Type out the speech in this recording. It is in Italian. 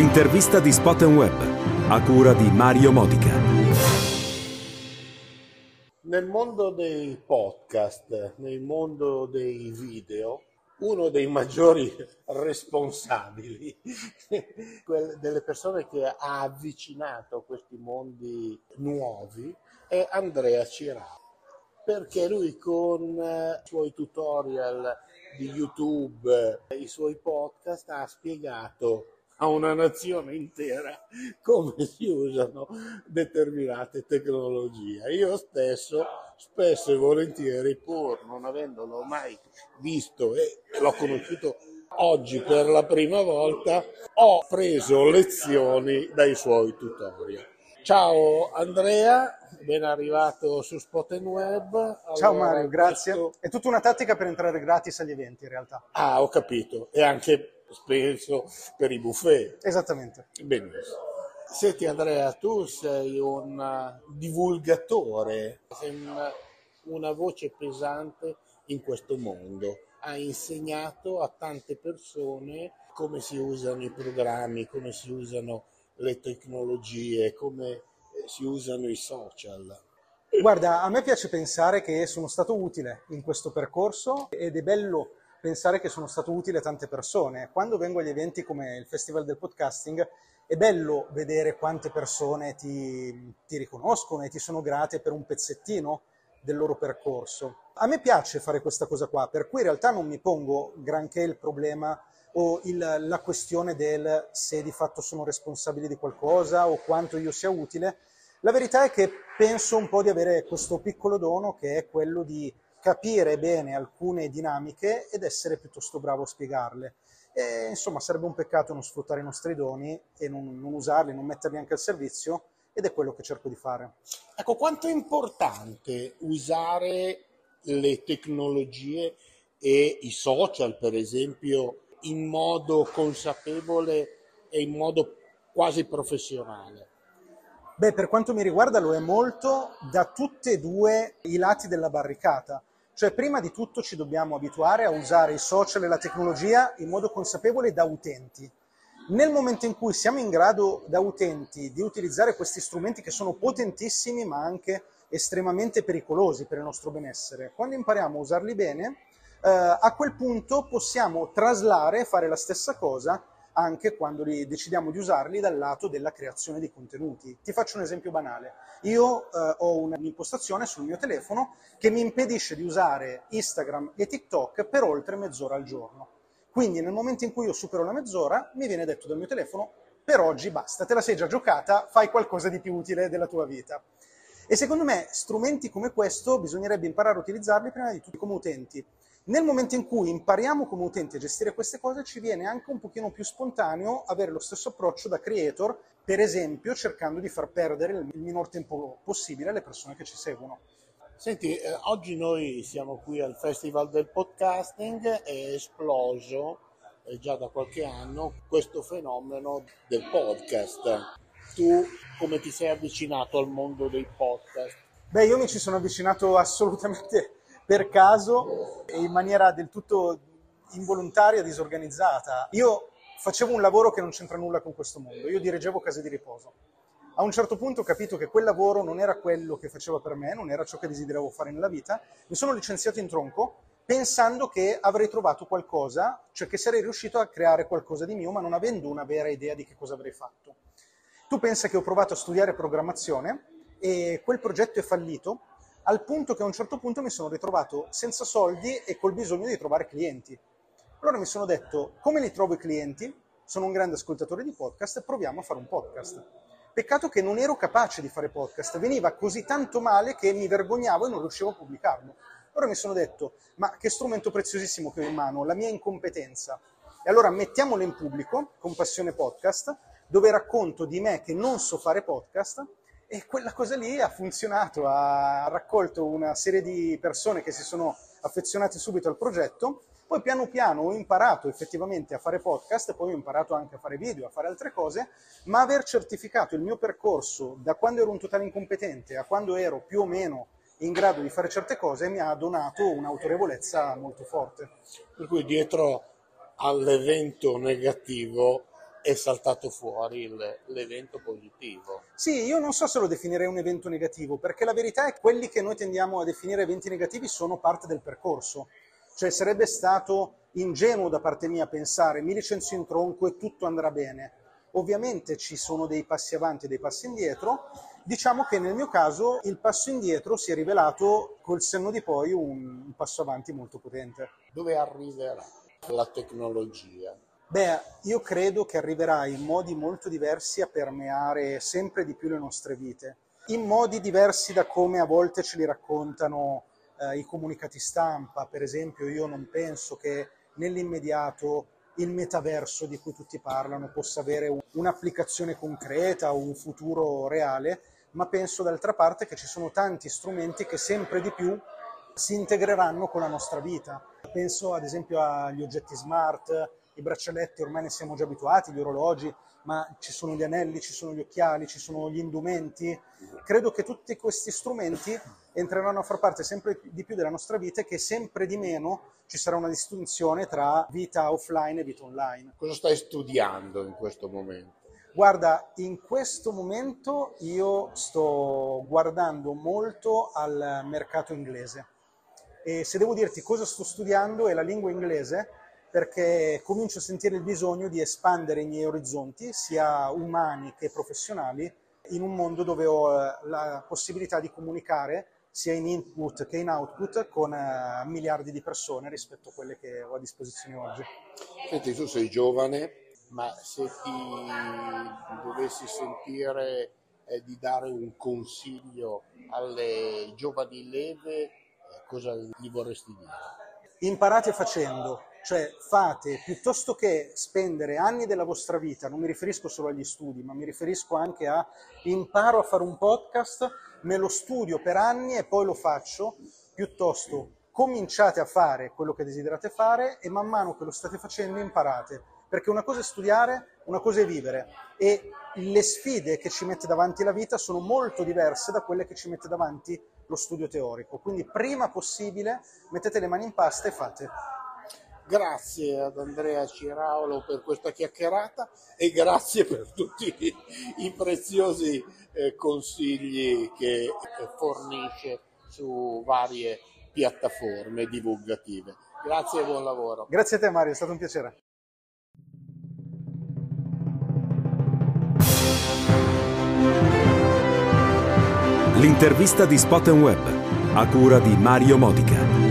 L'intervista di Spot Web, a cura di Mario Modica. Nel mondo dei podcast, nel mondo dei video, uno dei maggiori responsabili delle persone che ha avvicinato questi mondi nuovi è Andrea Cirà perché lui con i suoi tutorial di YouTube, i suoi podcast ha spiegato a una nazione intera come si usano determinate tecnologie. Io stesso, spesso e volentieri, pur non avendolo mai visto e l'ho conosciuto oggi per la prima volta, ho preso lezioni dai suoi tutorial. Ciao Andrea, ben arrivato su Spot Web. Allora, Ciao Mario, grazie. questo- È tutta una tattica per entrare gratis agli eventi in realtà. Ah, ho capito. E anche, penso, per i buffet. Esattamente. Benissimo. Senti Andrea, tu sei un uh, divulgatore, sei una, una voce pesante in questo mondo. Hai insegnato a tante persone come si usano i programmi, come si usano le tecnologie, come eh, si usano i social. Guarda, a me piace pensare che sono stato utile in questo percorso ed è bello pensare che sono stato utile a tante persone. Quando vengo agli eventi come il Festival del Podcasting è bello vedere quante persone ti, ti riconoscono e ti sono grate per un pezzettino del loro percorso. A me piace fare questa cosa qua, per cui in realtà non mi pongo granché il problema o il- la questione del se di fatto sono responsabile di qualcosa o quanto io sia utile. La verità è che penso un po' di avere questo piccolo dono che è quello di capire bene alcune dinamiche ed essere piuttosto bravo a spiegarle. E, insomma, sarebbe un peccato non sfruttare i nostri doni e non, non usarli, non metterli anche al servizio ed è quello che cerco di fare. Ecco, quanto è importante usare le tecnologie e i social, per esempio, in modo consapevole e in modo quasi professionale. Beh, per quanto mi riguarda lo è molto da tutti e due i lati della barricata. Cioè, prima di tutto ci dobbiamo abituare a usare i social e la tecnologia in modo consapevole da utenti. Nel momento in cui siamo in grado da utenti di utilizzare questi strumenti che sono potentissimi ma anche estremamente pericolosi per il nostro benessere, quando impariamo a usarli bene, eh, a quel punto possiamo traslare fare la stessa cosa anche quando li- decidiamo di usarli dal lato della creazione di contenuti. Ti faccio un esempio banale. Io eh, ho un'impostazione sul mio telefono che mi impedisce di usare Instagram e TikTok per oltre mezz'ora al giorno. Quindi nel momento in cui io supero la mezz'ora, mi viene detto dal mio telefono, per oggi basta, te la sei già giocata, fai qualcosa di più utile della tua vita. E secondo me strumenti come questo bisognerebbe imparare a utilizzarli prima di tutto come utenti. Nel momento in cui impariamo come utenti a gestire queste cose, ci viene anche un pochino più spontaneo avere lo stesso approccio da creator, per esempio cercando di far perdere il minor tempo possibile alle persone che ci seguono. Senti, eh, oggi noi siamo qui al Festival del Podcasting, è esploso eh, già da qualche anno questo fenomeno del podcast. Tu come ti sei avvicinato al mondo dei podcast? Beh, io mi ci sono avvicinato assolutamente per caso e in maniera del tutto involontaria, disorganizzata. Io facevo un lavoro che non c'entra nulla con questo mondo, io dirigevo case di riposo. A un certo punto ho capito che quel lavoro non era quello che faceva per me, non era ciò che desideravo fare nella vita, mi sono licenziato in tronco pensando che avrei trovato qualcosa, cioè che sarei riuscito a creare qualcosa di mio, ma non avendo una vera idea di che cosa avrei fatto. Tu pensa che ho provato a studiare programmazione e quel progetto è fallito al punto che a un certo punto mi sono ritrovato senza soldi e col bisogno di trovare clienti. Allora mi sono detto, come li trovo i clienti? Sono un grande ascoltatore di podcast proviamo a fare un podcast. Peccato che non ero capace di fare podcast, veniva così tanto male che mi vergognavo e non riuscivo a pubblicarlo. Allora mi sono detto, ma che strumento preziosissimo che ho in mano, la mia incompetenza. E allora mettiamolo in pubblico con Passione Podcast, dove racconto di me che non so fare podcast e quella cosa lì ha funzionato, ha raccolto una serie di persone che si sono affezionate subito al progetto. Poi piano piano ho imparato effettivamente a fare podcast, poi ho imparato anche a fare video, a fare altre cose, ma aver certificato il mio percorso da quando ero un totale incompetente a quando ero più o meno in grado di fare certe cose mi ha donato un'autorevolezza molto forte. Per cui dietro all'evento negativo è saltato fuori l'evento positivo. Sì, io non so se lo definirei un evento negativo, perché la verità è che quelli che noi tendiamo a definire eventi negativi sono parte del percorso. Cioè sarebbe stato ingenuo da parte mia pensare mi licenzio in tronco e tutto andrà bene. Ovviamente ci sono dei passi avanti e dei passi indietro. Diciamo che nel mio caso il passo indietro si è rivelato col senno di poi un, un passo avanti molto potente. Dove arriverà la tecnologia? Beh, io credo che arriverà in modi molto diversi a permeare sempre di più le nostre vite, in modi diversi da come a volte ce li raccontano eh, i comunicati stampa. Per esempio, io non penso che nell'immediato il metaverso di cui tutti parlano possa avere un, un'applicazione concreta o un futuro reale, ma penso d'altra parte che ci sono tanti strumenti che sempre di più si integreranno con la nostra vita. Penso ad esempio agli oggetti smart, i braccialetti ormai ne siamo già abituati, gli orologi, ma ci sono gli anelli, ci sono gli occhiali, ci sono gli indumenti. Credo che tutti questi strumenti entreranno a far parte sempre di più della nostra vita e che sempre di meno ci sarà una distinzione tra vita offline e vita online. Cosa stai studiando in questo momento? Guarda, in questo momento io sto guardando molto al mercato inglese e se devo dirti cosa sto studiando è la lingua inglese perché comincio a sentire il bisogno di espandere i miei orizzonti, sia umani che professionali, in un mondo dove ho eh, la possibilità di comunicare sia in input che in output con uh, miliardi di persone rispetto a quelle che ho a disposizione oggi. Senti, tu sei giovane, ma se ti dovessi sentire eh, di dare un consiglio alle giovani leve, eh, cosa gli vorresti dire? Imparate facendo, cioè fate, piuttosto che spendere anni della vostra vita, non mi riferisco solo agli studi, ma mi riferisco anche a imparo a fare un podcast, me lo studio per anni e poi lo faccio, piuttosto cominciate a fare quello che desiderate fare e man mano che lo state facendo imparate. Perché una cosa è studiare, una cosa è vivere e le sfide che ci mette davanti la vita sono molto diverse da quelle che ci mette davanti lo studio teorico. Quindi prima possibile mettete le mani in pasta e fate. Grazie ad Andrea Ciraulo per questa chiacchierata e grazie per tutti i preziosi eh, consigli che fornisce su varie piattaforme divulgative. Grazie e buon lavoro. Grazie a te Mario, è stato un piacere. L'intervista di Spot Web a cura di Mario Modica.